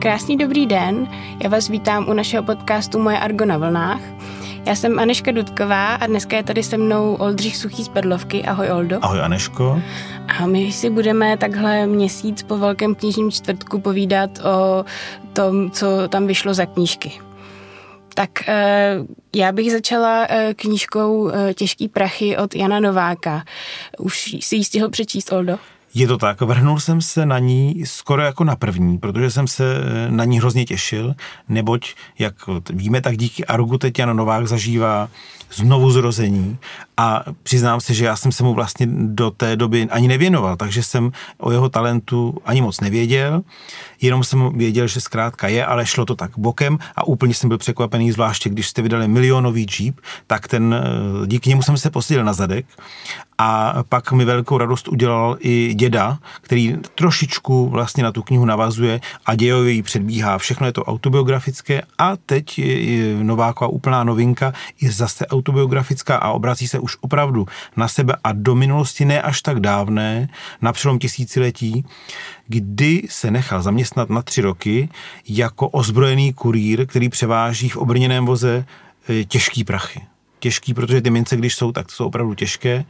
Krásný dobrý den, já vás vítám u našeho podcastu Moje Argo na vlnách. Já jsem Aneška Dudková a dneska je tady se mnou Oldřich Suchý z Pedlovky. Ahoj Oldo. Ahoj Aneško. A my si budeme takhle měsíc po Velkém knižním čtvrtku povídat o tom, co tam vyšlo za knížky. Tak eh, já bych začala eh, knížkou eh, Těžký prachy od Jana Nováka. Už si ji stihl přečíst, Oldo? Je to tak, vrhnul jsem se na ní skoro jako na první, protože jsem se na ní hrozně těšil, neboť, jak víme, tak díky Argu teď Novák zažívá znovu zrození a přiznám se, že já jsem se mu vlastně do té doby ani nevěnoval, takže jsem o jeho talentu ani moc nevěděl, jenom jsem věděl, že zkrátka je, ale šlo to tak bokem a úplně jsem byl překvapený, zvláště když jste vydali milionový Jeep, tak ten, eh, díky němu jsem se posadil na zadek a pak mi velkou radost udělal i děda, který trošičku vlastně na tu knihu navazuje a dějově ji předbíhá. Všechno je to autobiografické a teď je Nováková úplná novinka je zase autobiografická a obrací se už opravdu na sebe a do minulosti ne až tak dávné, na přelom tisíciletí, kdy se nechal zaměstnat na tři roky jako ozbrojený kurýr, který převáží v obrněném voze e, těžký prachy. Těžký, protože ty mince, když jsou, tak jsou opravdu těžké.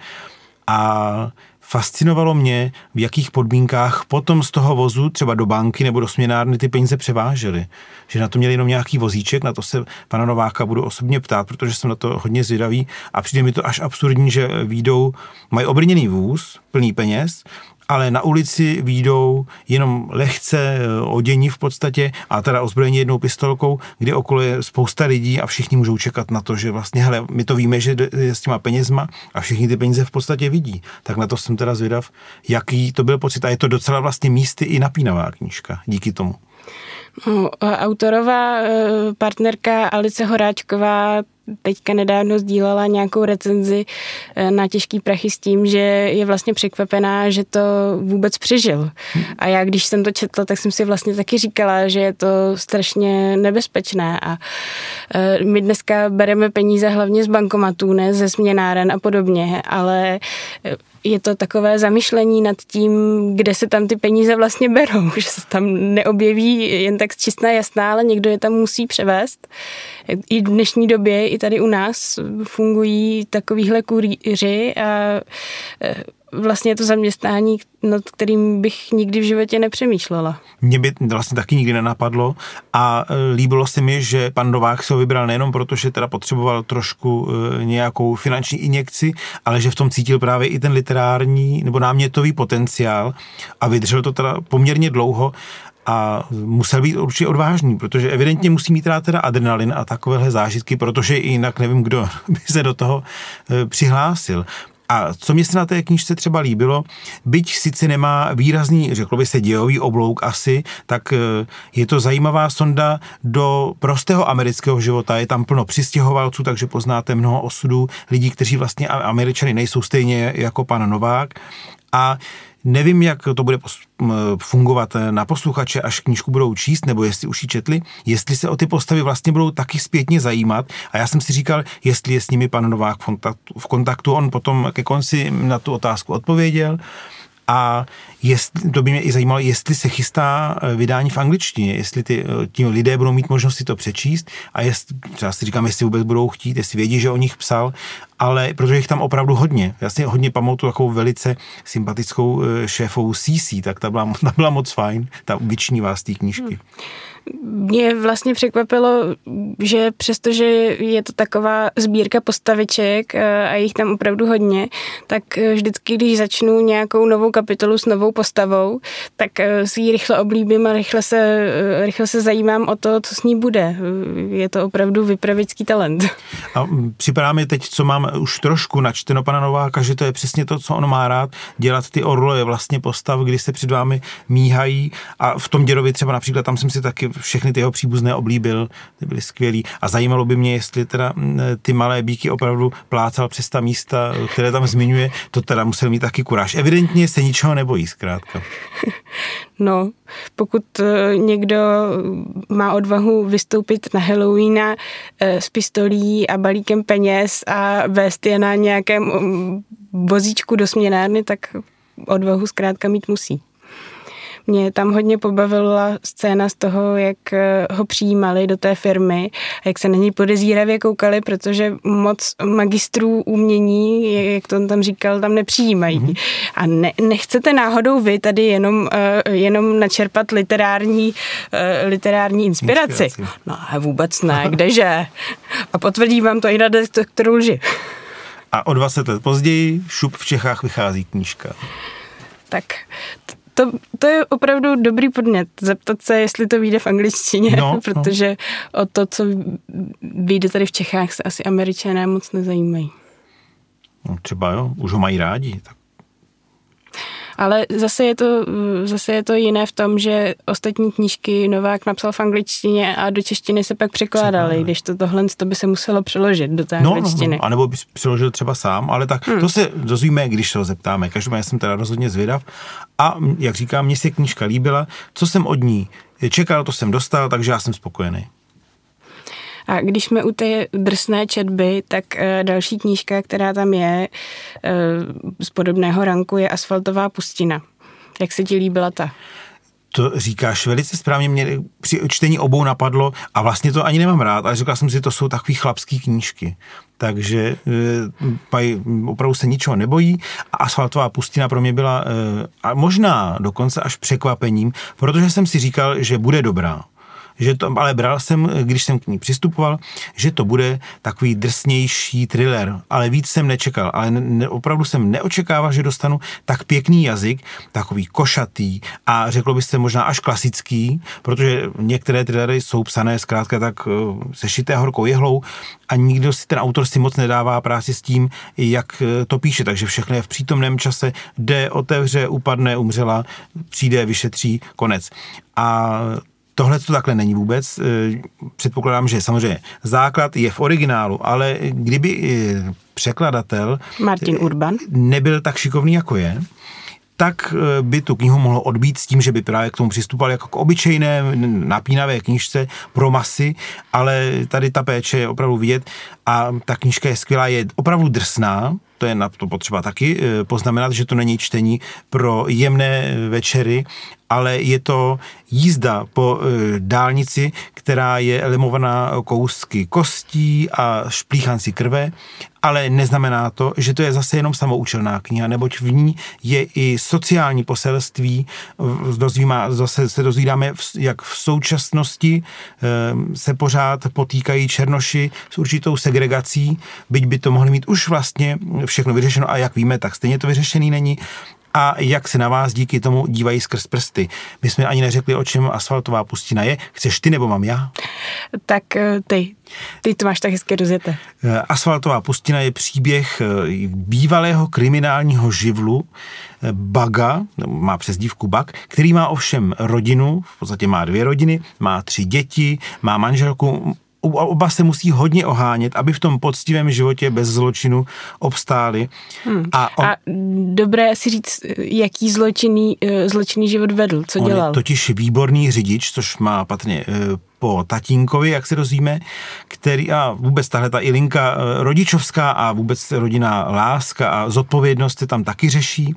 A fascinovalo mě, v jakých podmínkách potom z toho vozu, třeba do banky nebo do směnárny, ty peníze převážely. Že na to měli jenom nějaký vozíček, na to se pana Nováka budu osobně ptát, protože jsem na to hodně zvědavý a přijde mi to až absurdní, že výjdou, mají obrněný vůz, plný peněz ale na ulici výjdou jenom lehce eh, odění v podstatě a teda ozbrojení jednou pistolkou, kde okolo je spousta lidí a všichni můžou čekat na to, že vlastně, hele, my to víme, že je s těma penězma a všichni ty peníze v podstatě vidí. Tak na to jsem teda zvědav, jaký to byl pocit a je to docela vlastně místy i napínavá knížka díky tomu. No, autorová eh, partnerka Alice Horáčková teďka nedávno sdílela nějakou recenzi eh, na těžký prachy s tím, že je vlastně překvapená, že to vůbec přežil. A já, když jsem to četla, tak jsem si vlastně taky říkala, že je to strašně nebezpečné a eh, my dneska bereme peníze hlavně z bankomatů, ne ze směnáren a podobně, ale je to takové zamyšlení nad tím, kde se tam ty peníze vlastně berou, že se tam neobjeví jen tak čistá jasná, ale někdo je tam musí převést. I v dnešní době, i tady u nás fungují takovýhle kurýři a vlastně je to zaměstnání, nad kterým bych nikdy v životě nepřemýšlela. Mě by vlastně taky nikdy nenapadlo a e, líbilo se mi, že pan Novák se ho vybral nejenom proto, že teda potřeboval trošku e, nějakou finanční injekci, ale že v tom cítil právě i ten literární nebo námětový potenciál a vydržel to teda poměrně dlouho a musel být určitě odvážný, protože evidentně musí mít rád teda adrenalin a takovéhle zážitky, protože jinak nevím, kdo by se do toho e, přihlásil. A co mě se na té knížce třeba líbilo, byť sice nemá výrazný, řeklo by se, dějový oblouk asi, tak eh, je to zajímavá sonda do prostého amerického života. Je tam plno přistěhovalců, takže poznáte mnoho osudů lidí, kteří vlastně američany nejsou stejně jako pan Novák. A Nevím, jak to bude fungovat na posluchače, až knížku budou číst, nebo jestli už ji četli, jestli se o ty postavy vlastně budou taky zpětně zajímat. A já jsem si říkal, jestli je s nimi pan Novák v kontaktu. V kontaktu. On potom ke konci na tu otázku odpověděl. A jestli, to by mě i zajímalo, jestli se chystá eh, vydání v angličtině, jestli ty, eh, ti lidé budou mít možnost si to přečíst a jestli, třeba si říkám, jestli vůbec budou chtít, jestli vědí, že o nich psal, ale protože jich tam opravdu hodně. Já si hodně pamatuju takovou velice sympatickou eh, šéfou CC, tak ta byla, ta byla moc fajn, ta vyčnívá z té knížky. Hmm mě vlastně překvapilo, že přestože je to taková sbírka postaviček a jich tam opravdu hodně, tak vždycky, když začnu nějakou novou kapitolu s novou postavou, tak eh, si ji rychle oblíbím a rychle se, rychle se zajímám o to, co s ní bude. Je to opravdu vypravický talent. A připadá mi teď, co mám už trošku načteno pana Nováka, že to je přesně to, co on má rád, dělat ty orloje vlastně postav, kdy se před vámi míhají a v tom dědovi třeba například, tam jsem si taky všechny ty jeho příbuzné oblíbil, ty byly skvělí. A zajímalo by mě, jestli teda ty malé bíky opravdu plácal přes ta místa, které tam zmiňuje, to teda musel mít taky kuráž. Evidentně se ničeho nebojí, zkrátka. No, pokud e, někdo má odvahu vystoupit na Halloweena e, s pistolí a balíkem peněz a vést je na nějakém vozíčku do směnárny, tak odvahu zkrátka mít musí. Mě tam hodně pobavila scéna z toho, jak eh, ho přijímali do té firmy a jak se na něj podezíravě koukali, protože moc magistrů umění, jak to on tam říkal, tam nepřijímají. Mm-hmm. A ne, nechcete náhodou vy tady jenom, uh, jenom načerpat literární, uh, literární inspiraci? inspiraci. No vůbec ne, kdeže? A potvrdí vám to i na detektoru lži. A o 20 let později šup v Čechách vychází knížka. Tak to, to je opravdu dobrý podnět. Zeptat se, jestli to vyjde v angličtině, no, no. protože no. o to, co vyjde tady v Čechách, se asi američané moc nezajímají. No, třeba jo, už ho mají rádi, tak ale zase je, to, zase je to jiné v tom, že ostatní knížky Novák napsal v angličtině a do češtiny se pak překládaly, když to tohle to by se muselo přeložit do té no, angličtiny. No, no, anebo bys přeložil třeba sám, ale tak hmm. to se dozvíme, když se ho zeptáme. Každopádně jsem teda rozhodně zvědav. A jak říkám, mně se knížka líbila. Co jsem od ní čekal, to jsem dostal, takže já jsem spokojený. A když jsme u té drsné četby, tak eh, další knížka, která tam je eh, z podobného ranku, je Asfaltová pustina. Jak se ti líbila ta? To říkáš velice správně, mě při čtení obou napadlo a vlastně to ani nemám rád, ale říkal jsem si, to jsou takový chlapský knížky. Takže e, opravdu se ničeho nebojí a asfaltová pustina pro mě byla a možná dokonce až překvapením, protože jsem si říkal, že bude dobrá že to, ale bral jsem, když jsem k ní přistupoval, že to bude takový drsnější thriller, ale víc jsem nečekal, ale ne, opravdu jsem neočekával, že dostanu tak pěkný jazyk, takový košatý a řeklo byste možná až klasický, protože některé thrillery jsou psané zkrátka tak eh, sešité horkou jehlou a nikdo si ten autor si moc nedává práci s tím, jak eh, to píše, takže všechno je v přítomném čase, jde, otevře, upadne, umřela, přijde, vyšetří, konec. A Tohle to takhle není vůbec. Eh, předpokládám, že samozřejmě základ je v originálu, ale kdyby eh, překladatel Martin Urban nebyl tak šikovný, jako je, tak eh, by tu knihu mohlo odbít s tím, že by právě k tomu přistupoval jako k obyčejné napínavé knižce pro masy, ale tady ta péče je opravdu vidět a ta knižka je skvělá, je opravdu drsná, to je na to potřeba taky poznamenat, že to není čtení pro jemné večery, ale je to jízda po e, dálnici, která je limovaná kousky kostí a šplíchanci krve, ale neznamená to, že to je zase jenom samoučelná kniha, neboť v ní je i sociální poselství, dozvíme, zase se dozvídáme, jak v současnosti e, se pořád potýkají černoši s určitou segregací, byť by to mohli mít už vlastně všechno vyřešeno a jak víme, tak stejně to vyřešený není a jak se na vás díky tomu dívají skrz prsty. My jsme ani neřekli, o čem asfaltová pustina je. Chceš ty nebo mám já? Tak eh, ty. Ty to máš tak hezky rozjete. Eh, asfaltová pustina je příběh eh, bývalého kriminálního živlu Baga, má přezdívku Bag, který má ovšem rodinu, v podstatě má dvě rodiny, má tři děti, má manželku, oba se musí hodně ohánět, aby v tom poctivém životě bez zločinu obstáli. Hmm. A, on, a dobré si říct, jaký zločinný, eh, zločinný život vedl, co on dělal. Je totiž výborný řidič, což má patrně eh, po tatínkovi, jak se dozvíme, který a vůbec tahle ta i linka eh, rodičovská a vůbec rodinná láska a zodpovědnost se tam taky řeší,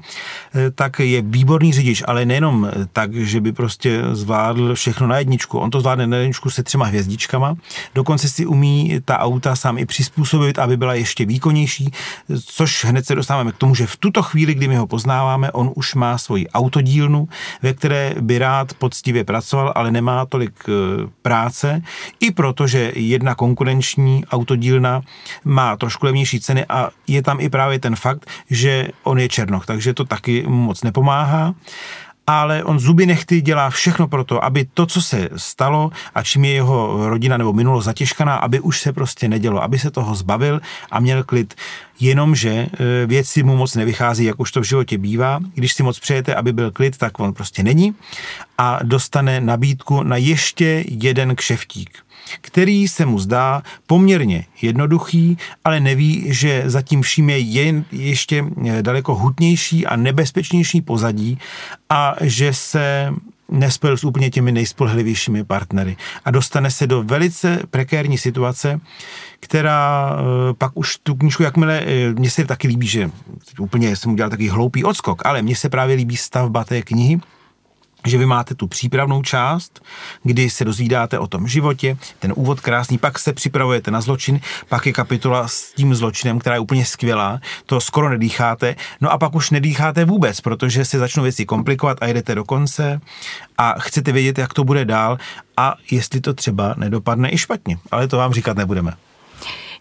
eh, tak je výborný řidič, ale nejenom tak, že by prostě zvládl všechno na jedničku. On to zvládne na jedničku se třema hvězdičkama, dokonce si umí ta auta sám i přizpůsobit, aby byla ještě výkonnější, což hned se dostáváme k tomu, že v tuto chvíli, kdy my ho poznáváme, on už má svoji autodílnu, ve které by rád poctivě pracoval, ale nemá tolik práv eh, práce, i protože jedna konkurenční autodílna má trošku levnější ceny a je tam i právě ten fakt, že on je černoch, takže to taky moc nepomáhá ale on zuby nechty dělá všechno pro to, aby to, co se stalo a čím je jeho rodina nebo minulost zatěžkaná, aby už se prostě nedělo, aby se toho zbavil a měl klid. Jenomže e, věci mu moc nevychází, jak už to v životě bývá. Když si moc přejete, aby byl klid, tak on prostě není a dostane nabídku na ještě jeden kšeftík který se mu zdá poměrně jednoduchý, ale neví, že zatím vším je jen ještě daleko hutnější a nebezpečnější pozadí a že se nespojil s úplně těmi nejspolehlivějšími partnery. A dostane se do velice prekérní situace, která eh, pak už tu knížku, jakmile, eh, mně se taky líbí, že úplně jsem udělal takový hloupý odskok, ale mně se právě líbí stavba té knihy, že vy máte tu přípravnou část, kdy se dozvídáte o tom životě, ten úvod krásný, pak se připravujete na zločin, pak je kapitola s tím zločinem, která je úplně skvělá, to skoro nedýcháte, no a pak už nedýcháte vůbec, protože se začnou věci komplikovat a jdete do konce a chcete vědět, jak to bude dál a jestli to třeba nedopadne i špatně, ale to vám říkat nebudeme.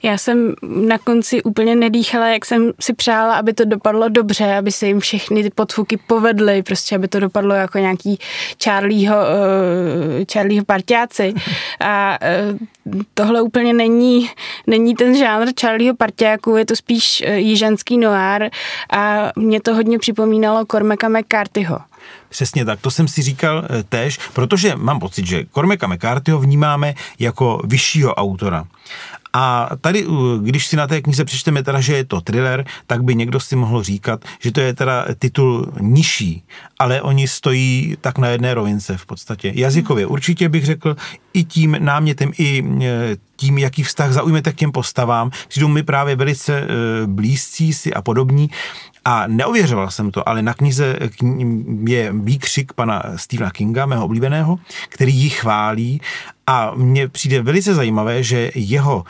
Já jsem na konci úplně nedýchala, jak jsem si přála, aby to dopadlo dobře, aby se jim všechny ty podfuky povedly, prostě aby to dopadlo jako nějaký Charlieho, uh, Charlieho partiáci. A uh, tohle úplně není, není ten žánr Charlieho partiáku, je to spíš uh, jižanský noir a mě to hodně připomínalo Cormaca McCarthyho. Přesně tak, to jsem si říkal tež, protože mám pocit, že Cormaca McCarthyho vnímáme jako vyššího autora. A tady, když si na té knize přečteme teda, že je to thriller, tak by někdo si mohl říkat, že to je teda titul nižší, ale oni stojí tak na jedné rovince v podstatě. Jazykově určitě bych řekl, i tím námětem, i e, tím, jaký vztah zaujmete k těm postavám, přijdou mi právě velice e, blízcí si a podobní. A neověřoval jsem to, ale na knize je výkřik pana Stephena Kinga, mého oblíbeného, který ji chválí a mně přijde velice zajímavé, že jeho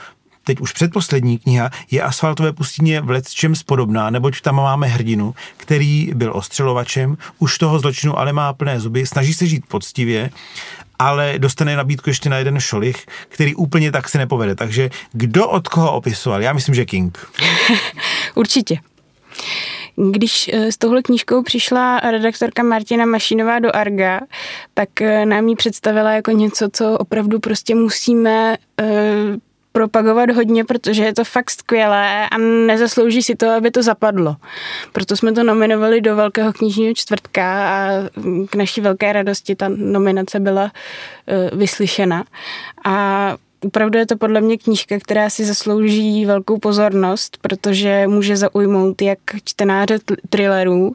teď už předposlední kniha je Asfaltové pustině v čem podobná, neboť tam máme hrdinu, který byl ostřelovačem, už toho zločinu ale má plné zuby, snaží se žít poctivě, ale dostane nabídku ještě na jeden šolich, který úplně tak se nepovede. Takže kdo od koho opisoval? Já myslím, že King. Určitě. Když eh, s touhle knížkou přišla redaktorka Martina Mašinová do Arga, tak eh, nám ji představila jako něco, co opravdu prostě musíme eh, propagovat hodně, protože je to fakt skvělé a nezaslouží si to, aby to zapadlo. Proto jsme to nominovali do Velkého knižního čtvrtka a k naší velké radosti ta nominace byla vyslyšena. A Opravdu je to podle mě knížka, která si zaslouží velkou pozornost, protože může zaujmout jak čtenáře thrillerů,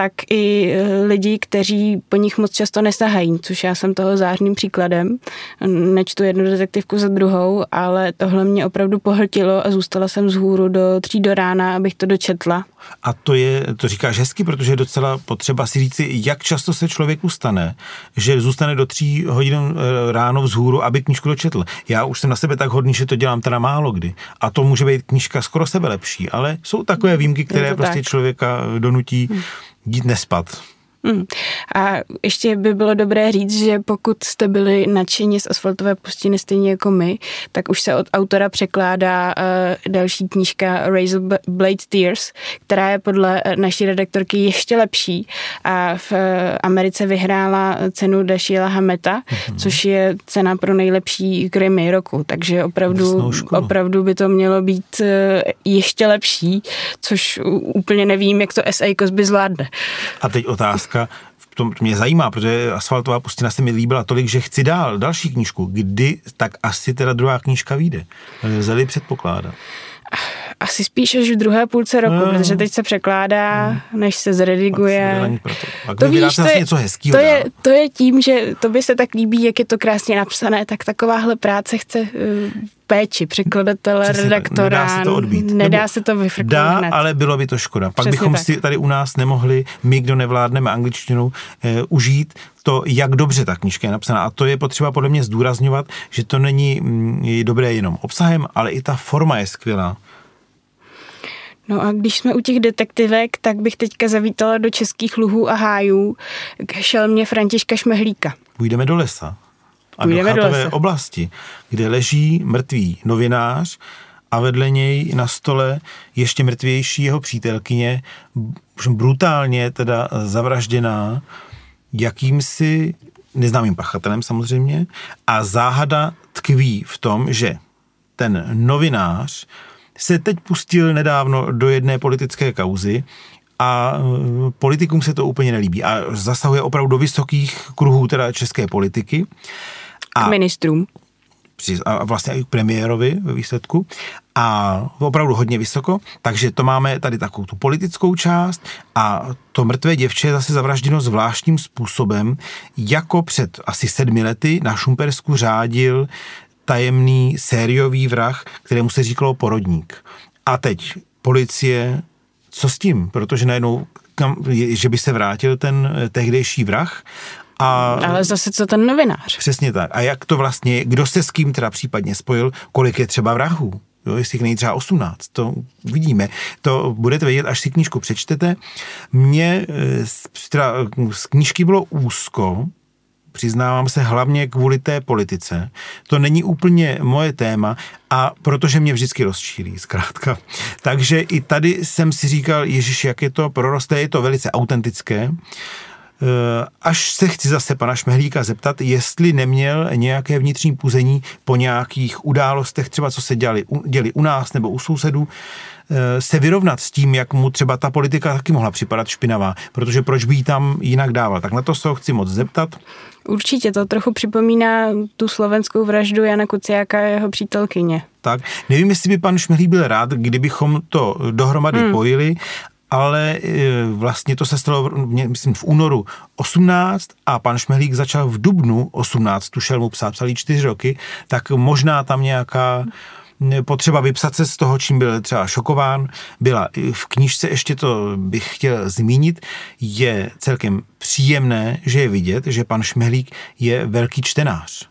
tak i eh, lidi, kteří po nich moc často nesahají, což já jsem toho zářným příkladem. Nečtu jednu detektivku za druhou, ale tohle mě opravdu pohltilo a zůstala jsem z hůru do tří do rána, abych to dočetla. A to je, to říkáš hezky, protože je docela potřeba si říci, jak často se člověku stane, že zůstane do tří hodin eh, ráno vzhůru, aby knížku dočetl. Já už jsem na sebe tak hodný, že to dělám teda málo kdy. A to může být knížka skoro sebe lepší, ale jsou takové výjimky, které prostě tak. člověka donutí hmm Guinness. Hmm. A ještě by bylo dobré říct, že pokud jste byli nadšení z asfaltové pustiny stejně jako my, tak už se od autora překládá uh, další knížka Razor Blade Tears, která je podle eh, naší redaktorky ještě lepší a v uh, Americe vyhrála cenu Dashiela Hameta, mm-hmm. což je cena pro nejlepší krimi roku, takže opravdu, opravdu by to mělo být uh, ještě lepší, což úplně nevím, jak to S.A. Cosby zvládne. A teď otázka otázka, to mě zajímá, protože Asfaltová pustina se mi líbila tolik, že chci dál další knížku. Kdy tak asi teda druhá knížka vyjde? Zali předpokládá. Asi spíš až v druhé půlce roku, no, protože teď se překládá, hmm. než se zrediguje. A to víš, to je, něco hezkýho to je, to je tím, že to by se tak líbí, jak je to krásně napsané, tak takováhle práce chce uh, péči překladatele, Přesně redaktora. Nedá se to odbít. Nedá Nebo se to vyfrknout Dá, hned. ale bylo by to škoda. Pak Přesně bychom tak. si tady u nás nemohli, my, kdo nevládneme angličtinu, eh, užít to, jak dobře ta knížka je napsaná. A to je potřeba podle mě zdůrazňovat, že to není mm, dobré jenom obsahem, ale i ta forma je skvělá. No a když jsme u těch detektivek, tak bych teďka zavítala do českých luhů a hájů k šelmě Františka Šmehlíka. Půjdeme do lesa a Půjdeme do do oblasti, kde leží mrtvý novinář a vedle něj na stole ještě mrtvější jeho přítelkyně, brutálně teda zavražděná jakýmsi neznámým pachatelem samozřejmě a záhada tkví v tom, že ten novinář se teď pustil nedávno do jedné politické kauzy a e, politikům se to úplně nelíbí a zasahuje opravdu do vysokých kruhů teda české politiky. A, k ministrům. A vlastně i k premiérovi ve výsledku a opravdu hodně vysoko, takže to máme tady takovou tu politickou část a to mrtvé děvče je zase zavražděno zvláštním způsobem, jako před asi sedmi lety na Šumpersku řádil tajemný sériový vrah, kterému se říkalo porodník. A teď policie, co s tím? Protože najednou, kam, že by se vrátil ten tehdejší vrah A Ale zase co ten novinář? Přesně tak. A jak to vlastně, kdo se s kým teda případně spojil, kolik je třeba vrahů? Jo, jestli jich není třeba 18, to vidíme. To budete vědět, až si knížku přečtete. Mně eh, z, teda, z knížky bylo úzko, přiznávám se hlavně kvůli té politice. To není úplně moje téma a protože mě vždycky rozčílí, zkrátka. Takže i tady jsem si říkal, Ježíš, jak je to prorosté, je to velice autentické. Eh, až se chci zase pana Šmehlíka zeptat, jestli neměl nějaké vnitřní puzení po nějakých událostech, třeba co se dělali, děli u nás nebo u sousedů, eh, se vyrovnat s tím, jak mu třeba ta politika taky mohla připadat špinavá, protože proč by ji tam jinak dával. Tak na to se ho chci moc zeptat. Určitě to trochu připomíná tu slovenskou vraždu Jana Kuciáka a jeho přítelkyně. Tak, nevím, jestli by pan Šmehlík byl rád, kdybychom to dohromady hmm. pojili ale e, vlastně to se stalo, myslím, v únoru 18 a pan Šmehlík začal v dubnu 18, tu šelmu psát, psali čtyři roky, tak možná tam nějaká potřeba vypsat se z toho, čím byl třeba šokován, byla v knížce, ještě to bych chtěl zmínit, je celkem příjemné, že je vidět, že pan Šmehlík je velký čtenář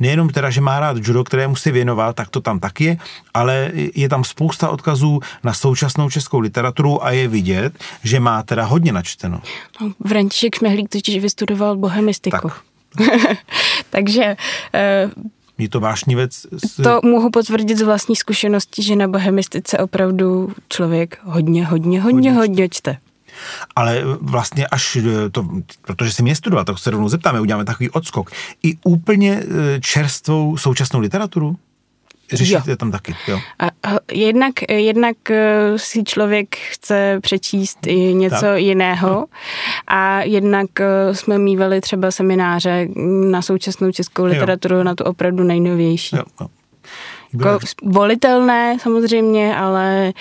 nejenom teda, že má rád judo, kterému se věnoval, tak to tam taky je, ale je tam spousta odkazů na současnou českou literaturu a je vidět, že má teda hodně načteno. No, František Šmehlík totiž vystudoval bohemistiku. Tak. Takže uh, je to vášnivec? To mohu potvrdit z vlastní zkušenosti, že na bohemistice opravdu člověk hodně, hodně, hodně, hodně, hodně čte. Ale vlastně až to, protože jsem je studoval, tak se rovnou zeptáme, uděláme takový odskok. I úplně e, čerstvou současnou literaturu? Řešíte jo. tam taky, jo? A, jednak, jednak e, si člověk chce přečíst i něco tak. jiného a jednak jsme mývali třeba semináře na současnou českou literaturu, jo. na tu opravdu nejnovější. Jo, jo. Jako volitelné samozřejmě, ale e,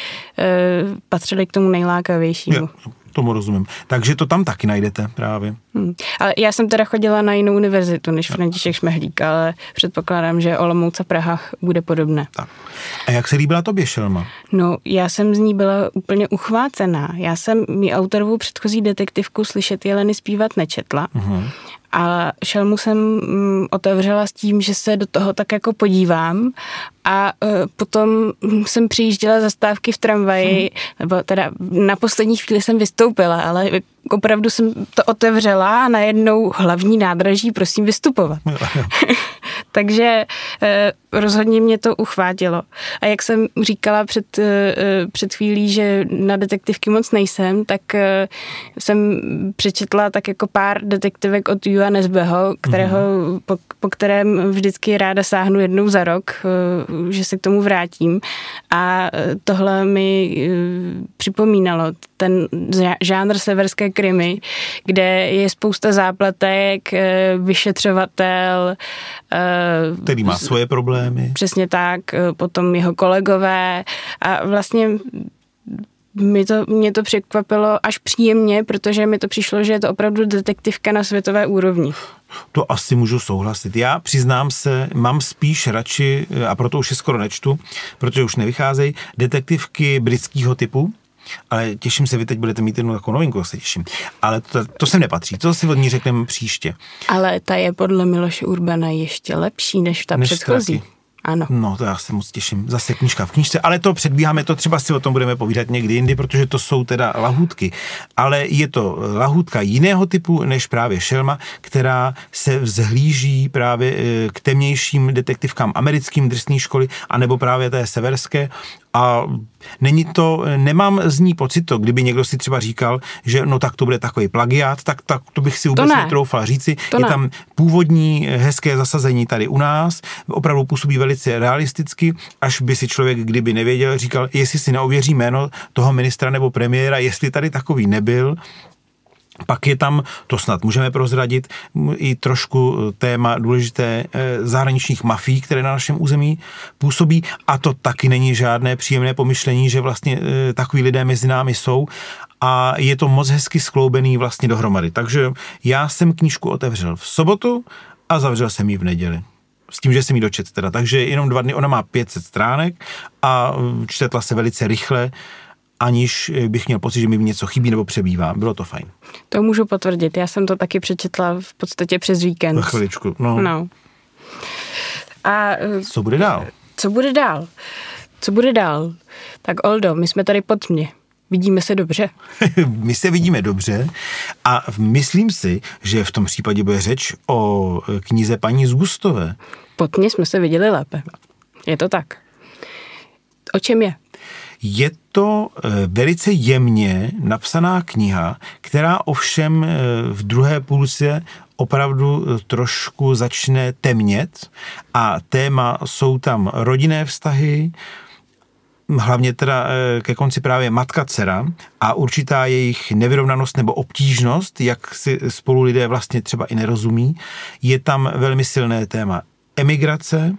patřili k tomu nejlákavějšímu. Jo, tomu rozumím. Takže to tam taky najdete právě. Hmm. Ale já jsem teda chodila na jinou univerzitu než František Šmehlík, ale předpokládám, že Olomouc a Praha bude podobné. Tak. A jak se líbila tobě Šelma? No, já jsem z ní byla úplně uchvácená. Já jsem mi autorovou předchozí detektivku Slyšet Jeleny zpívat nečetla. Uh-huh. A šelmu jsem mm, otevřela s tím, že se do toho tak jako podívám a uh, potom jsem přijížděla zastávky v tramvaji, hmm. nebo teda na poslední chvíli jsem vystoupila, ale opravdu jsem to otevřela a najednou hlavní nádraží prosím vystupovat. Takže eh, rozhodně mě to uchvátilo. A jak jsem říkala před, eh, před chvílí, že na detektivky moc nejsem, tak eh, jsem přečetla tak jako pár detektivek od Jua Nesbeho, kterého, mm-hmm. po, po kterém vždycky ráda sáhnu jednou za rok, že se k tomu vrátím. A tohle mi připomínalo ten žánr severské krimi, kde je spousta zápletek, vyšetřovatel, který má svoje problémy. Přesně tak, eh, potom jeho kolegové a vlastně mi to, mě to překvapilo až příjemně, protože mi to přišlo, že je to opravdu detektivka na světové úrovni. To asi můžu souhlasit. Já přiznám se, mám spíš radši, eh, a proto už je skoro nečtu, protože už nevycházejí, detektivky britského typu, ale těším se, vy teď budete mít jednu takovou novinku, se těším. Ale to, to sem nepatří, to si od ní řekneme příště. Ale ta je podle Miloše Urbana ještě lepší než ta než předchozí. Ztratí. Ano. No, to já se moc těším. Zase knížka v knížce, ale to předbíháme, to třeba si o tom budeme povídat někdy jindy, protože to jsou teda lahůdky. Ale je to lahůdka jiného typu než právě Šelma, která se vzhlíží právě eh, k temnějším detektivkám americkým drsné školy, anebo právě té severské a není to, nemám z ní pocit to, kdyby někdo si třeba říkal, že no tak to bude takový plagiát, tak, tak to bych si vůbec ne. netroufal říci. To je ne. tam původní hezké zasazení tady u nás, opravdu působí velice realisticky, až by si člověk, kdyby nevěděl, říkal, jestli si neověří jméno toho ministra nebo premiéra, jestli tady takový nebyl, pak je tam, to snad můžeme prozradit, i trošku eh, téma důležité eh, zahraničních mafí, které na našem území působí a to taky není žádné příjemné pomyšlení, že vlastně eh, takový lidé mezi námi jsou a je to moc hezky skloubený vlastně dohromady. Takže já jsem knížku otevřel v sobotu a zavřel jsem ji v neděli s tím, že jsem ji dočet teda. Takže jenom dva dny, ona má 500 stránek a čtetla se velice rychle aniž bych měl pocit, že mi něco chybí nebo přebývá. Bylo to fajn. To můžu potvrdit. Já jsem to taky přečetla v podstatě přes víkend. Na chviličku, no. no. A, eh, co bude dál? Co bude dál? Co bude dál? Tak Oldo, my jsme tady pod mě. Vidíme se dobře. My se vidíme dobře a myslím si, že v tom případě bude řeč o knize paní Zgustové. Pod mě jsme se viděli lépe. Je to tak. O čem je? Je to eh, velice jemně napsaná kniha, která ovšem eh, v druhé půlce opravdu eh, trošku začne temnět a téma jsou tam rodinné vztahy, hlavně teda ke konci právě matka dcera a určitá jejich nevyrovnanost nebo obtížnost, jak si spolu lidé vlastně třeba i nerozumí, je tam velmi silné téma emigrace,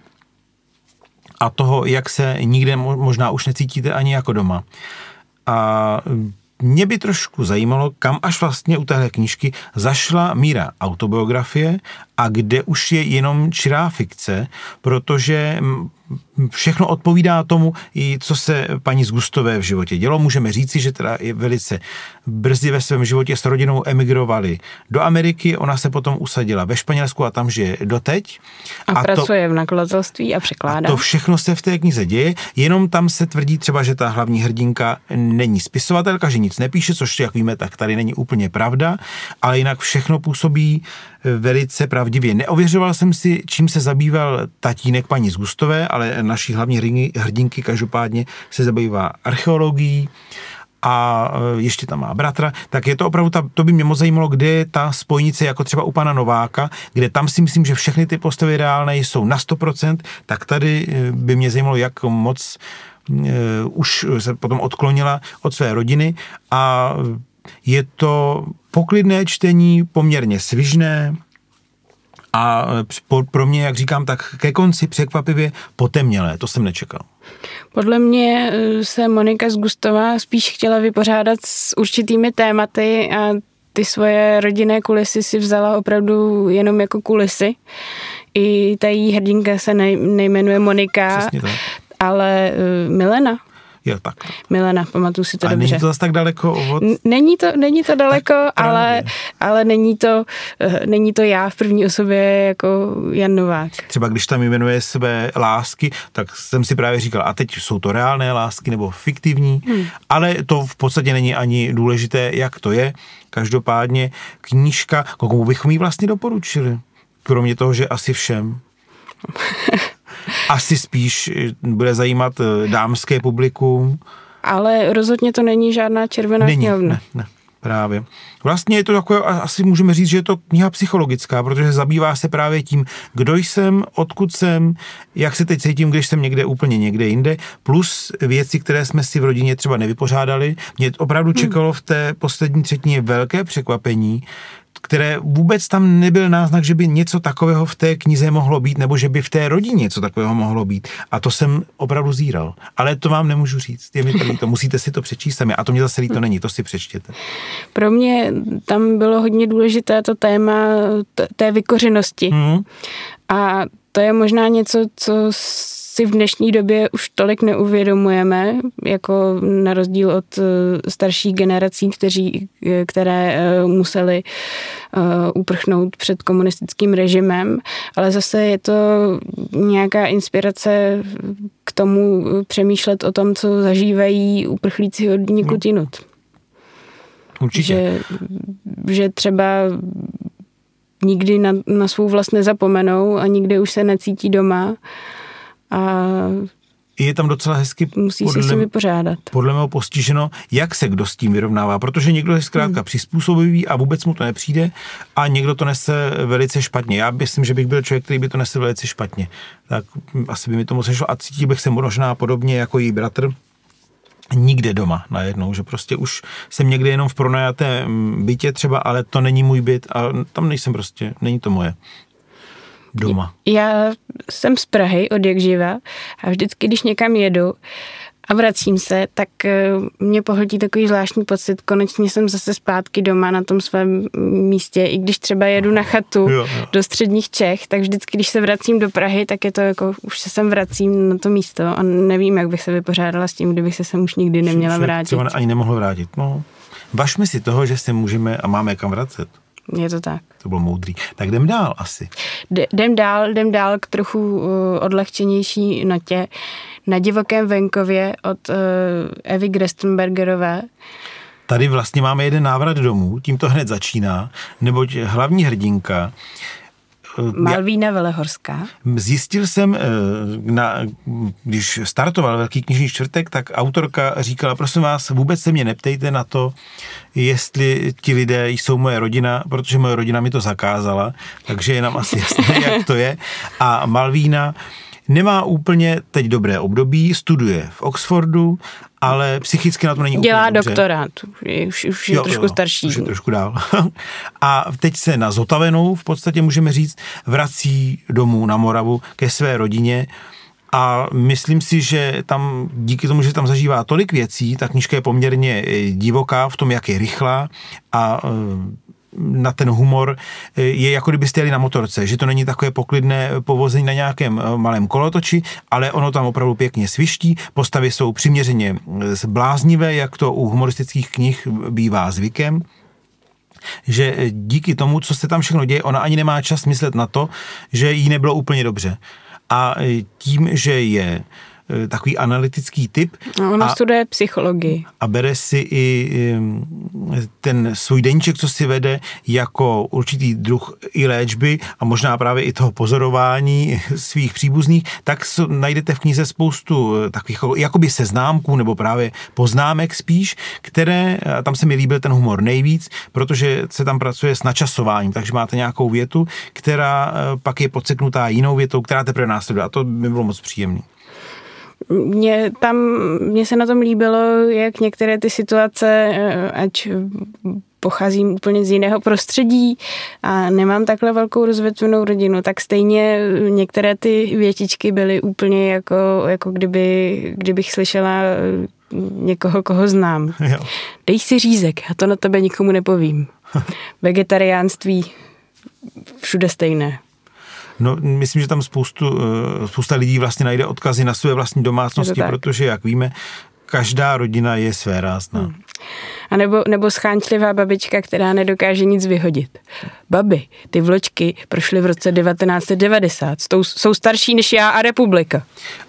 a toho, jak se nikde možná už necítíte ani jako doma. A mě by trošku zajímalo, kam až vlastně u téhle knížky zašla míra autobiografie a kde už je jenom čirá fikce, protože všechno odpovídá tomu, i co se paní z Gustové v životě dělo. Můžeme říci, že teda je velice brzy ve svém životě s rodinou emigrovali do Ameriky, ona se potom usadila ve Španělsku a tam žije doteď. A, a pracuje to, v nakladatelství a překládá. A to všechno se v té knize děje, jenom tam se tvrdí třeba, že ta hlavní hrdinka není spisovatelka, že nic nepíše, což jak víme, tak tady není úplně pravda, ale jinak všechno působí velice pravdivě. Neověřoval jsem si, čím se zabýval tatínek paní z Gustové, ale naší hlavní hrdinky každopádně se zabývá archeologií a e, ještě tam má bratra, tak je to opravdu, ta, to by mě moc zajímalo, kde je ta spojnice jako třeba u pana Nováka, kde tam si myslím, že všechny ty postavy reálné jsou na 100%, tak tady e, by mě zajímalo, jak moc uh, už se potom odklonila od své rodiny. A je to poklidné čtení, poměrně svižné a pro mě, jak říkám, tak ke konci překvapivě potemnělé. To jsem nečekal. Podle mě eh, se Monika z Gustova spíš chtěla vypořádat s určitými tématy a ty svoje rodinné kulisy si vzala opravdu jenom jako kulisy. I ta její hrdinka se nejmenuje Monika, ale uh, Milena Jo, tak. Milena, pamatuju si to A dobře. není to zase tak daleko od... Není to, není to daleko, ale, ale není, to, uh, není to já v první osobě jako Jan Novák. Třeba když tam jmenuje své lásky, tak jsem si právě říkal, a teď jsou to reálné lásky nebo fiktivní, hmm. ale to v podstatě není ani důležité, jak to je. Každopádně knížka, komu bychom ji vlastně doporučili? Kromě toho, že asi všem. asi spíš eh, bude zajímat eh, dámské publikum. Ale rozhodně to není žádná červená není, knihovna. Ne, ne, právě. Vlastně je to takové, asi můžeme říct, že je to kniha psychologická, protože zabývá se právě tím, kdo jsem, odkud jsem, jak se teď cítím, když jsem někde úplně někde jinde, plus věci, které jsme si v rodině třeba nevypořádali. Mě opravdu hmm. čekalo v té poslední třetině velké překvapení, které vůbec tam nebyl náznak, že by něco takového v té knize mohlo být, nebo že by v té rodině něco takového mohlo být. A to jsem opravdu zíral. Ale to vám nemůžu říct. Je mi to líto. Musíte si to přečíst sami. A to mě zase líto není. To si přečtěte. Pro mě tam bylo hodně důležité to téma té vykořenosti. Hmm. A to je možná něco, co si v dnešní době už tolik neuvědomujeme, jako na rozdíl od eh, starších generací, kteří, eh, které eh, museli uprchnout před komunistickým režimem, ale zase je to nějaká inspirace k tomu přemýšlet o tom, co zažívají uprchlíci od někud no. jinut. Určitě. Že, že třeba nikdy na, na svou vlast nezapomenou a nikdy už se necítí doma a je tam docela hezky musí podle, se vypořádat. podle mého postiženo, jak se kdo s tím vyrovnává, protože někdo je zkrátka hmm. přizpůsobivý a vůbec mu to nepřijde a někdo to nese velice špatně. Já myslím, že bych byl člověk, který by to nesl velice špatně. Tak asi by mi to moc šlo a cítil bych se možná podobně jako její bratr, nikde doma najednou, že prostě už jsem někde jenom v pronajatém bytě třeba, ale to není můj byt a tam nejsem prostě, není to moje doma? Já jsem z Prahy od jak živa a vždycky, když někam jedu, a vracím se, tak eh, mě pohltí takový zvláštní pocit. Konečně jsem zase zpátky doma na tom svém místě. I když třeba jedu na chatu jo, jo. do středních Čech, tak vždycky, když se vracím do Prahy, tak je to jako, už se sem vracím na to místo a nevím, jak bych se vypořádala s tím, kdybych se sem už nikdy neměla vrátit. Třeba ani nemohl vrátit. No, važme si toho, že se můžeme a máme kam vracet. Je to tak. To bylo moudrý. Tak jdem dál asi. D- jdem dál, jdem dál k trochu uh, odlehčenější notě. Na divokém venkově od uh, Evy Grestenbergerové. Tady vlastně máme jeden návrat domů, tím to hned začíná, neboť hlavní hrdinka Malvína Velehorská. Zjistil jsem, eh, na, když startoval Velký knižní čtvrtek, tak autorka říkala, prosím vás, vůbec se mě neptejte na to, jestli ti lidé jsou moje rodina, protože moje rodina mi to zakázala, takže je nám asi jasné, jak to je. A Malvína nemá úplně teď dobré období, studuje v Oxfordu, ale psychicky na to není Dělá úplně doktorát, už, už je jo, trošku jo, starší. Už je trošku dál. A teď se na zotavenou, v podstatě můžeme říct, vrací domů na Moravu ke své rodině, a myslím si, že tam díky tomu, že tam zažívá tolik věcí, ta knižka je poměrně divoká v tom, jak je rychlá a na ten humor eh, je jako kdybyste jeli na motorce, že to není takové poklidné povození na nějakém eh, malém kolotoči, ale ono tam opravdu pěkně sviští, postavy jsou přiměřeně eh, bláznivé, jak to u humoristických knih bývá zvykem že díky tomu, co se tam všechno děje, ona ani nemá čas myslet na to, že jí nebylo úplně dobře. A tím, že je takový analytický typ. No, ona a, studuje psychologii. A bere si i ten svůj deníček, co si vede, jako určitý druh i léčby a možná právě i toho pozorování svých příbuzných, tak najdete v knize spoustu eh, takových jakoby seznámků nebo právě poznámek spíš, které, tam se mi líbil ten humor nejvíc, protože se tam pracuje s načasováním, takže máte nějakou větu, která eh, pak je podseknutá jinou větou, která teprve následuje a to by bylo moc příjemné. Mě tam, mně se na tom líbilo, jak některé ty situace, eh, ať pocházím úplně z jiného prostředí a nemám takhle velkou rozvětvenou rodinu, tak stejně některé ty větičky byly úplně jako, jako kdyby, kdybych slyšela někoho, koho znám. Jo. Dej si řízek, a to na tebe nikomu nepovím. Vegetariánství všude stejné. No, myslím, že tam spoustu, eh, spousta lidí vlastně najde odkazy na své vlastní domácnosti, protože, jak víme, každá rodina je své rázná. Hmm. A nebo, nebo schánčlivá babička, která nedokáže nic vyhodit. Babi, ty vločky prošly v roce 1990, jsou, jsou starší než já a republika.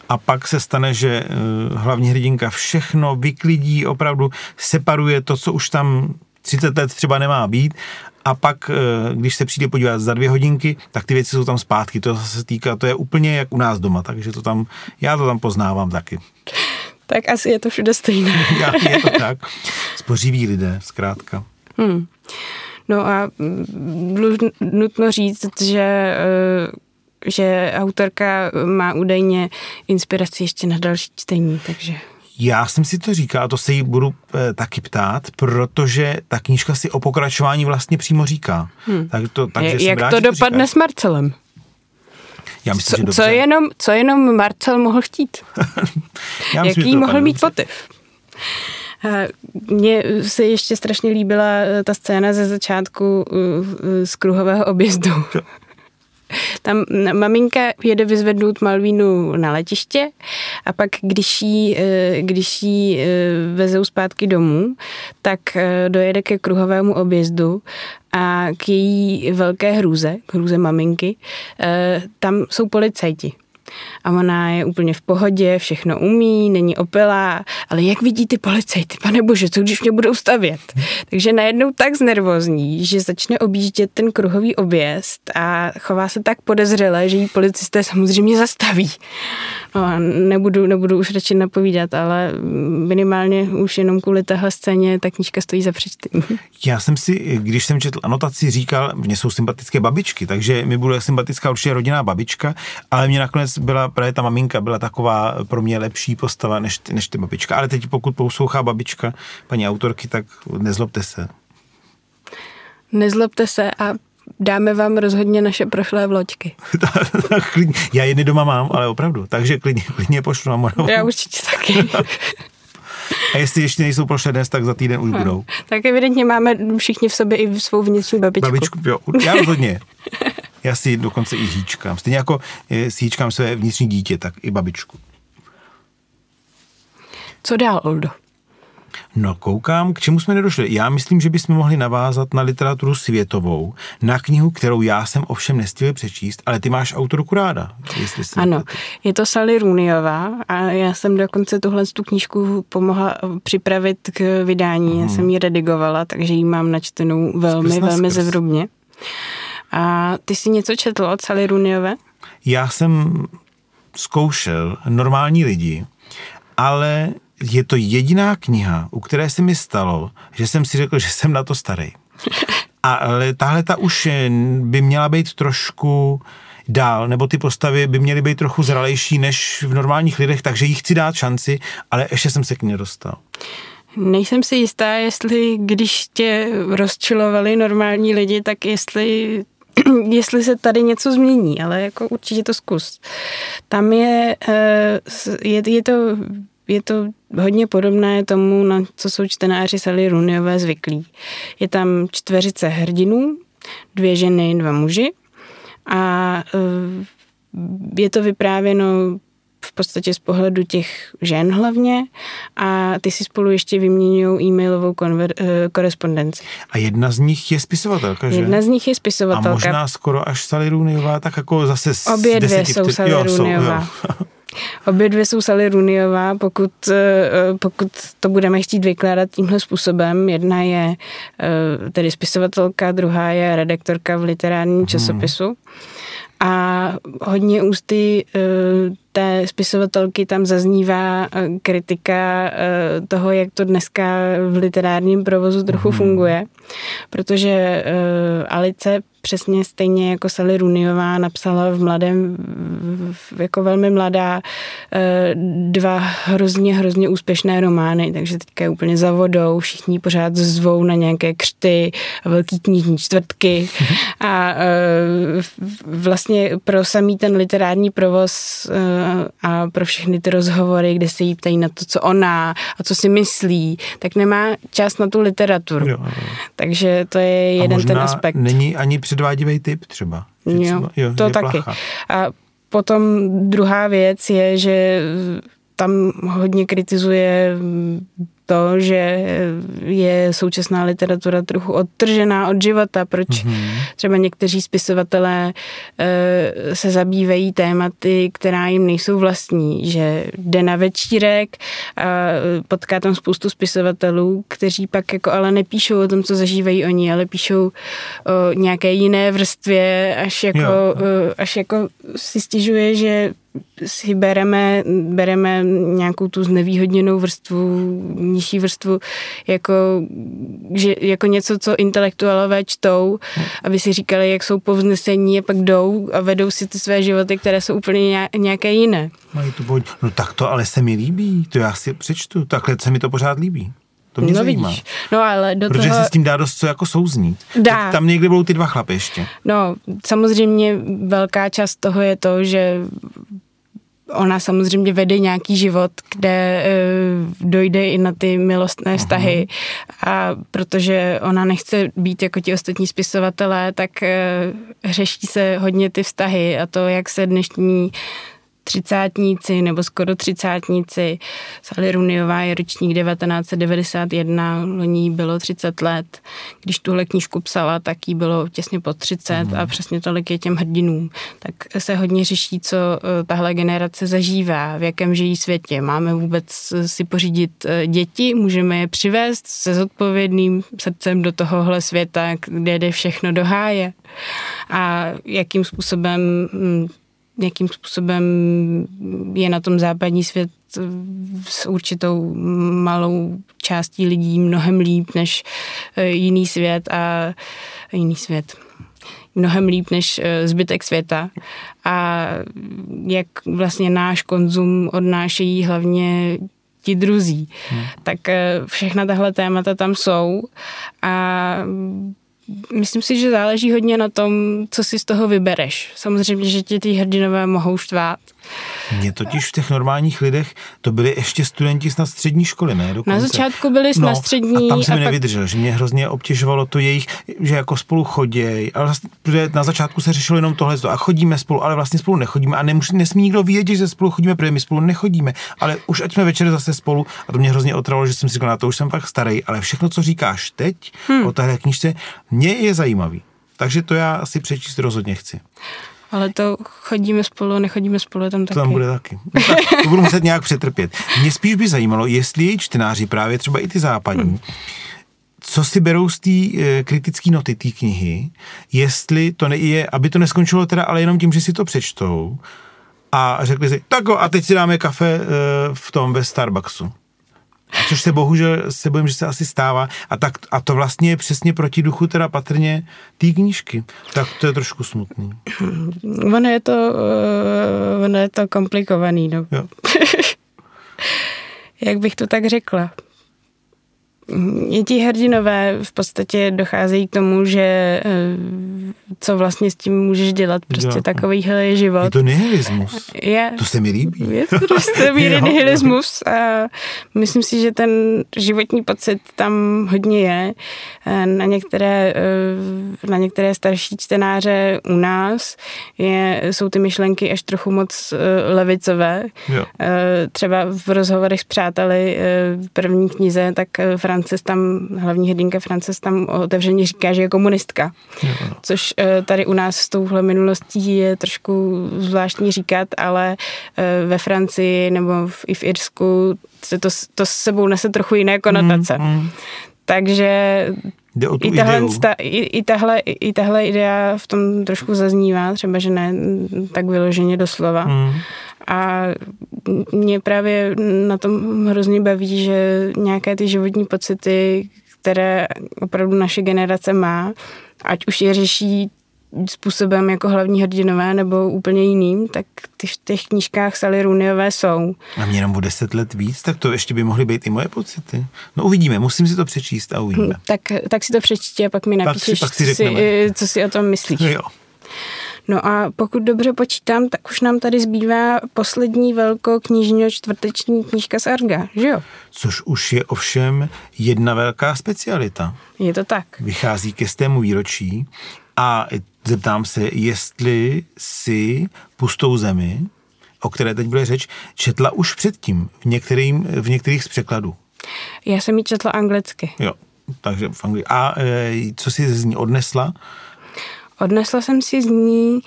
A pak se stane, že uh, hlavní hrdinka všechno vyklidí, opravdu separuje to, co už tam 30 let třeba nemá být a pak, eh, když se přijde podívat za dvě hodinky, tak ty věci jsou tam zpátky. To se týká, to je úplně jak u nás doma, takže to tam, já to tam poznávám taky. Tak asi je to všude stejné. Já, je to tak. Spořiví lidé, zkrátka. Hmm. No a mm, nutno říct, že eh, že autorka má údajně inspiraci ještě na další čtení, takže... Já jsem si to říkal, a to se jí budu e, taky ptát, protože ta knížka si o pokračování vlastně přímo říká. Hmm. Tak to, takže Jak rád, to dopadne to s Marcelem? Já myslím, co, že co, jenom, co jenom Marcel mohl chtít? Já myslím, Jaký mohl mít motiv? Mně se ještě strašně líbila eh, ta scéna ze začátku z kruhového objezdu. Tam maminka jede vyzvednout Malvínu na letiště a pak, když jí, eh, když jí eh, vezou zpátky domů, tak eh, dojede ke kruhovému objezdu a k její velké hrůze, k hrůze maminky, tam jsou policajti a ona je úplně v pohodě, všechno umí, není opilá, ale jak vidí ty policajty, pane bože, co když mě budou stavět? Takže najednou tak znervozní, že začne objíždět ten kruhový objezd a chová se tak podezřele, že jí policisté samozřejmě zastaví. No, nebudu, nebudu už radši napovídat, ale minimálně už jenom kvůli téhle scéně ta knížka stojí za přečtení. Já jsem si, když jsem četl anotaci, říkal, mně jsou sympatické babičky, takže mi bude sympatická určitě rodinná babička, ale mě nakonec byla právě ta maminka, byla taková pro mě lepší postava než, než ty babička. Ale teď pokud poslouchá babička paní autorky, tak nezlobte se. Nezlobte se a dáme vám rozhodně naše prošlé vločky. Já jedny doma mám, ale opravdu, takže klidně, klidně pošlu na Moravu. Já určitě taky. A jestli ještě nejsou prošlé dnes, tak za týden už budou. Tak evidentně máme všichni v sobě i svou vnitřní babičku. Babičku, jo, já rozhodně. Já si dokonce i hýčkám. Stejně jako eh, si hýčkám své vnitřní dítě, tak i babičku. Co dál, Oldo? No koukám, k čemu jsme nedošli. Já myslím, že bychom mohli navázat na literaturu světovou, na knihu, kterou já jsem ovšem nestihl přečíst, ale ty máš autorku ráda. Jestli si ano, je to Sally Runiová a já jsem dokonce tuhle tu knížku pomohla připravit k vydání. Hmm. Já jsem ji redigovala, takže ji mám načtenou velmi, velmi zevrubně. A ty jsi něco četl od Sally Runiové? Já jsem zkoušel normální lidi, ale je to jediná kniha, u které se mi stalo, že jsem si řekl, že jsem na to starý. Ale tahle ta už by měla být trošku dál, nebo ty postavy by měly být trochu zralejší než v normálních lidech, takže jí chci dát šanci, ale ještě jsem se k ní nedostal. Nejsem si jistá, jestli když tě rozčilovali normální lidi, tak jestli jestli se tady něco změní, ale jako určitě to zkus. Tam je, eh, je, je to je to hodně podobné tomu, na co jsou čtenáři Sally Rooneyové zvyklí. Je tam čtveřice hrdinů, dvě ženy, dva muži a eh, je to vyprávěno podstatě z pohledu těch žen hlavně a ty si spolu ještě vyměňují e-mailovou konver- eh, korespondenci. A jedna z nich je spisovatelka, že? Jedna z nich je spisovatelka. A možná skoro až Sally Rooneyová, tak jako zase z Obě dvě jsou Sally Rooneyová. Obě dvě jsou Sally Runiová, pokud, eh, pokud to budeme chtít vykládat tímhle způsobem. Jedna je eh, tedy spisovatelka, druhá je redaktorka v literárním hmm. časopisu. A hodně ústy eh, té spisovatelky tam zaznívá kritika toho, jak to dneska v literárním provozu trochu hmm. funguje, protože Alice přesně stejně jako Sally Runiová napsala v mladém, jako velmi mladá, eh, dva hrozně, hrozně úspěšné romány, takže teďka je úplně za vodou, všichni pořád zvou na nějaké křty, velký knižní čtvrtky. A eh, vlastně pro samý ten literární provoz eh, a pro všechny ty rozhovory, kde se jí ptají na to, co ona a co si myslí, tak nemá čas na tu literaturu. Jo. Takže to je jeden ten aspekt. není ani předvádivý typ třeba. Že jo, třeba jo, to taky. Placha. A potom druhá věc je, že tam hodně kritizuje to, že je současná literatura trochu odtržená od života, proč mm-hmm. třeba někteří spisovatelé e, se zabývají tématy, která jim nejsou vlastní, že jde na večírek a potká tam spoustu spisovatelů, kteří pak jako ale nepíšou o tom, co zažívají oni, ale píšou o nějaké jiné vrstvě, až jako, jo. až jako si stěžuje, že si bereme, bereme nějakou tu znevýhodněnou vrstvu, nižší vrstvu, jako, že, jako něco, co intelektuálové čtou, aby si říkali, jak jsou povznesení a pak jdou a vedou si ty své životy, které jsou úplně nějaké jiné. Mají tu bod. No tak to ale se mi líbí, to já si přečtu, takhle se mi to pořád líbí. To mě no, zajímá. Vidíš. No ale do Protože toho... se s tím dá dost co jako souznít. Dá. Tam někdy budou ty dva chlapy ještě. No, samozřejmě velká část toho je to, že ona samozřejmě vede nějaký život, kde uh, dojde i na ty milostné vztahy uh-huh. a protože ona nechce být jako ti ostatní spisovatelé, tak uh, řeší se hodně ty vztahy a to, jak se dnešní třicátníci nebo skoro třicátníci. Sally Runiová je ročník 1991, loni bylo 30 let. Když tuhle knížku psala, tak jí bylo těsně po 30 mm. a přesně tolik je těm hrdinům. Tak se hodně řeší, co eh, tahle generace zažívá, v jakém žijí světě. Máme vůbec si pořídit eh, děti, můžeme je přivést se zodpovědným srdcem do tohohle světa, kde jde všechno do háje. A jakým způsobem hm, jakým způsobem je na tom západní svět s určitou malou částí lidí mnohem líp než e, jiný svět a jiný svět mnohem líp než e, zbytek světa a jak vlastně náš konzum odnášejí hlavně ti druzí. Hmm. Tak e, všechna tahle témata tam jsou a myslím si, že záleží hodně na tom, co si z toho vybereš. Samozřejmě, že ti ty hrdinové mohou štvát. Mně totiž v těch normálních lidech to byli ještě studenti snad střední školy, ne? Dokonce. Na začátku byli no, na střední. A tam jsem mi nevydržel, pak... že mě hrozně obtěžovalo to jejich, že jako spolu chodějí, ale vlastně, na začátku se řešilo jenom tohle a chodíme spolu, ale vlastně spolu nechodíme a nemusí, nesmí nikdo vědět, že spolu chodíme, protože my spolu nechodíme, ale už ať jsme večer zase spolu a to mě hrozně otravilo, že jsem si říkal, na to už jsem fakt starý, ale všechno, co říkáš teď hmm. o téhle knížce, mě je zajímavý. Takže to já asi přečíst rozhodně chci. Ale to chodíme spolu, nechodíme spolu tam taky. To tam bude taky. No, tak, to budu muset nějak přetrpět. Mě spíš by zajímalo, jestli její čtenáři, právě třeba i ty západní, hmm. co si berou z té e, kritické noty té knihy, jestli to ne, je, aby to neskončilo teda ale jenom tím, že si to přečtou a řekli si, tak a teď si dáme kafe e, v tom ve Starbucksu. Což se bohužel se bojím, že se asi stává. A, tak, a to vlastně je přesně proti duchu teda patrně té knížky. Tak to je trošku smutný. Ono je to, uh, ono je to komplikovaný, no. Jo. Jak bych to tak řekla? Je ti hrdinové v podstatě docházejí k tomu, že eh, co vlastně s tím můžeš dělat. Prostě dělat. takovýhle je život. Je to nihilismus. Je. To se mi líbí. Je to prostě nihilismus a myslím si, že ten životní pocit tam hodně je. Eh, na některé, eh, na některé starší čtenáře u nás je, jsou ty myšlenky až trochu moc levicové. Jo. Třeba v rozhovorech s přáteli v první knize, tak Frances tam, hlavní hrdinka Frances tam otevřeně říká, že je komunistka. Jo. Což eh, tady u nás s touhle minulostí je trošku zvláštní říkat, ale eh, ve Francii nebo v, i v Irsku se to, to s sebou nese trochu jiné konotace. Mm, mm. Takže i tahle, sta, i, i, tahle, i tahle idea v tom trošku zaznívá, třeba, že ne tak vyloženě doslova. Mm. A mě právě na tom hrozně baví, že nějaké ty životní pocity, které opravdu naše generace má, ať už je řeší způsobem jako hlavní hrdinové nebo úplně jiným, tak ty v těch knížkách Sally Rooneyové jsou. A mě jenom bude 10 let víc, tak to ještě by mohly být i moje pocity. No uvidíme, musím si to přečíst a uvidíme. Hm, tak, tak si to přečti a pak mi napíšeš, pak si, pak si co, si, co si o tom myslíš. Jo. No a pokud dobře počítám, tak už nám tady zbývá poslední velkou knižního čtvrteční knížka z Arga, že jo? Což už je ovšem jedna velká specialita. Je to tak. Vychází ke stému výročí a zeptám se, jestli si Pustou zemi, o které teď bude řeč, četla už předtím v, některým, v některých z překladů. Já jsem ji četla anglicky. Jo, takže v anglicky. A e, co si z ní odnesla? Odnesla jsem si z ní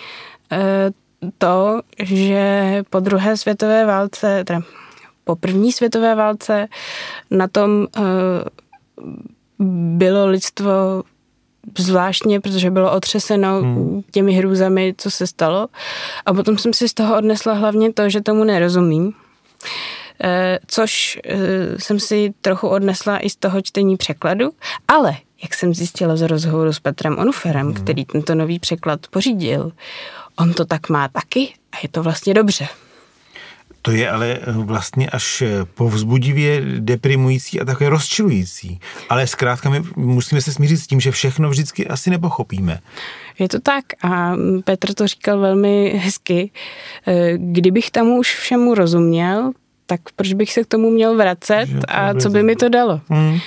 e, to, že po druhé světové válce, teda po první světové válce na tom e, bylo lidstvo zvláštně, protože bylo otřeseno hmm. těmi hrůzami, co se stalo. A potom jsem si z toho odnesla hlavně to, že tomu nerozumím. E, což e, jsem si trochu odnesla i z toho čtení překladu, ale jak jsem zjistila z rozhovoru s Petrem Onuferem, hmm. který tento nový překlad pořídil, on to tak má taky a je to vlastně dobře. To je ale vlastně až povzbudivě deprimující a také rozčilující. Ale zkrátka my musíme se smířit s tím, že všechno vždycky asi nepochopíme. Je to tak a Petr to říkal velmi hezky. Kdybych tomu už všemu rozuměl, tak proč bych se k tomu měl vracet a co by mi to dalo? Hmm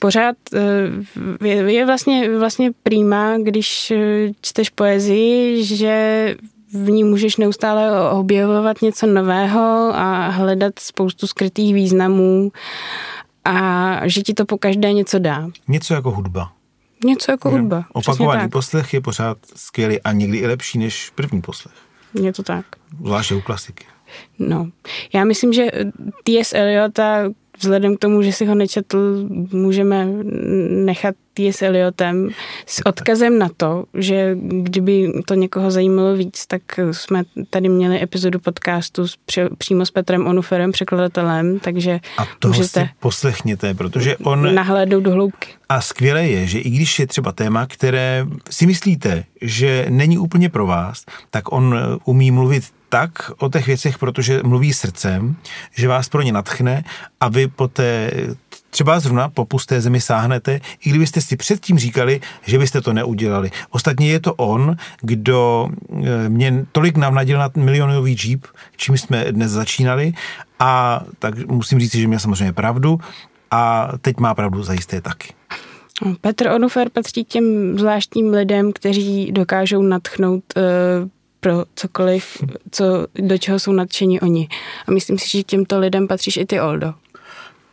pořád eh, je, vlastně, vlastně přímá, když eh, čteš poezii, že v ní můžeš neustále objevovat něco nového a hledat spoustu skrytých významů a že ti to po každé něco dá. Něco jako hudba. Něco jako je. hudba. Opakovaný poslech je pořád skvělý a někdy i lepší než první poslech. Je to tak. Zvláště u klasiky. No, já myslím, že T.S. Eliota vzhledem k tomu, že si ho nečetl, můžeme nechat T.S. Eliotem s odkazem na to, že kdyby to někoho zajímalo víc, tak jsme tady měli epizodu podcastu s, přímo s Petrem Onuferem, překladatelem, takže A toho můžete si poslechněte, protože on... Nahlédnout do hloubky. A skvělé je, že i když je třeba téma, které si myslíte, že není úplně pro vás, tak on umí mluvit tak o těch věcech, protože mluví srdcem, že vás pro ně natchne a vy po té třeba zrovna po pusté zemi sáhnete, i kdybyste si předtím říkali, že byste to neudělali. Ostatně je to on, kdo eh, mě tolik navnadil na milionový Jeep, čím jsme dnes začínali a tak musím říct, že měl samozřejmě pravdu a teď má pravdu zajisté taky. Petr Onufer patří těm zvláštním lidem, kteří dokážou natchnout uh, pro cokoliv, co, do čeho jsou nadšení oni. A myslím si, že těmto lidem patříš i ty, Oldo.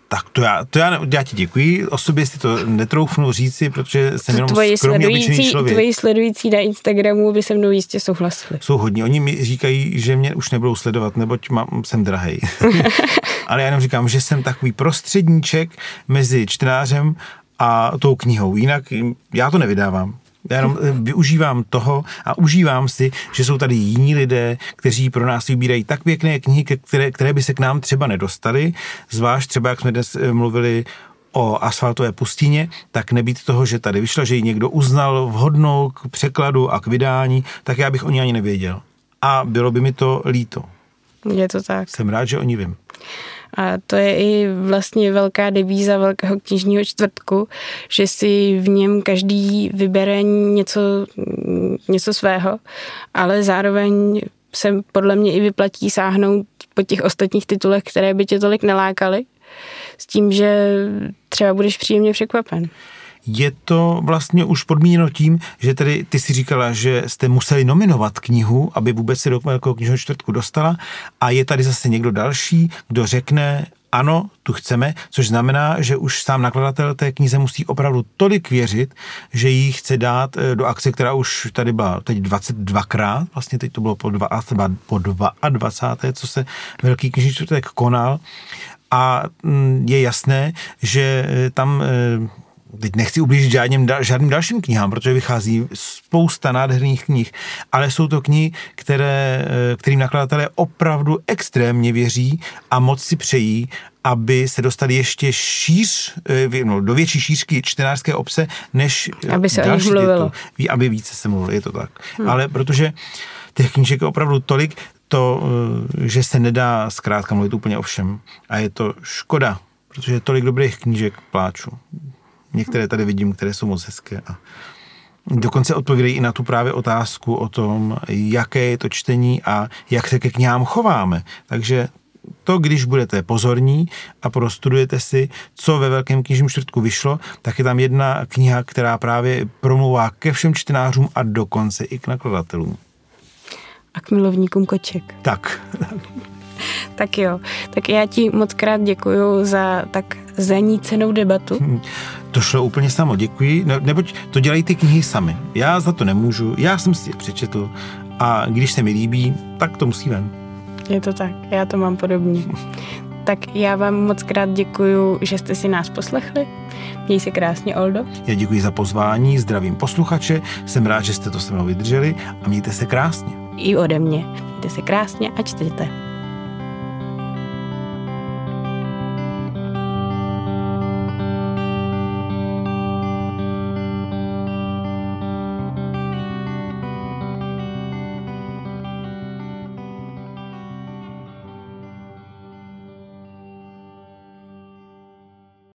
Tak to já, to já, já ti děkuji. O sobě si to netroufnu říci, protože jsem jenom tvoji skromně obyčejný člověk. Tvoji sledující na Instagramu by se mnou jistě souhlasili. Jsou hodně. Oni mi říkají, že mě už nebudou sledovat, neboť mám, jsem drahej. Ale já jenom říkám, že jsem takový prostředníček mezi čtenářem a tou knihou. Jinak já to nevydávám. Já jenom eh, využívám toho a užívám si, že jsou tady jiní lidé, kteří pro nás vybírají tak pěkné knihy, které, které by se k nám třeba nedostaly. Zvlášť třeba, jak jsme dnes eh, mluvili o asfaltové pustině, tak nebýt toho, že tady vyšla, že ji někdo uznal vhodnou k překladu a k vydání, tak já bych o ní ani nevěděl. A bylo by mi to líto. Je to tak. Jsem rád, že o ní vím. A to je i vlastně velká devíza Velkého knižního čtvrtku, že si v něm každý vybere něco, něco svého, ale zároveň se podle mě i vyplatí sáhnout po těch ostatních titulech, které by tě tolik nelákaly, s tím, že třeba budeš příjemně překvapen je to vlastně už podmíněno tím, že tedy ty si říkala, že jste museli nominovat knihu, aby vůbec se do Velkého knižního čtvrtku dostala a je tady zase někdo další, kdo řekne, ano, tu chceme, což znamená, že už sám nakladatel té knize musí opravdu tolik věřit, že ji chce dát eh, do akce, která už tady byla teď 22krát, vlastně teď to bylo po, dva, po 22, co se Velký knižní čtvrtek konal. A mm, je jasné, že eh, tam eh, teď nechci ublížit žádným, žádným dalším knihám, protože vychází spousta nádherných knih, ale jsou to knihy, které, eh, kterým nakladatelé opravdu extrémně věří a moc si přejí, aby se dostali ještě šíř, eh, no, do větší šířky čtenářské obce, než eh, aby se další mluvilo. Titul, aby více se mluvilo, je to tak. Hmm. Ale protože těch knížek je opravdu tolik, to, že se nedá zkrátka mluvit úplně o všem. A je to škoda, protože je tolik dobrých knížek pláču. Některé tady vidím, které jsou moc hezké. A dokonce odpovídají i na tu právě otázku o tom, jaké je to čtení a jak se ke knihám chováme. Takže to, když budete pozorní a prostudujete si, co ve Velkém knižním čtvrtku vyšlo, tak je tam jedna kniha, která právě promluvá ke všem čtenářům a dokonce i k nakladatelům. A k milovníkům koček. Tak. tak jo. Tak já ti moc krát děkuji za tak zanícenou debatu. Hmm. To šlo úplně samo, děkuji. Ne, neboť to dělají ty knihy sami. Já za to nemůžu, já jsem si je přečetl a když se mi líbí, tak to musí ven. Je to tak, já to mám podobně. Tak já vám moc krát děkuji, že jste si nás poslechli. Měj se krásně, Oldo. Já děkuji za pozvání, zdravím posluchače, jsem rád, že jste to se mnou vydrželi a mějte se krásně. I ode mě. Mějte se krásně a čtěte.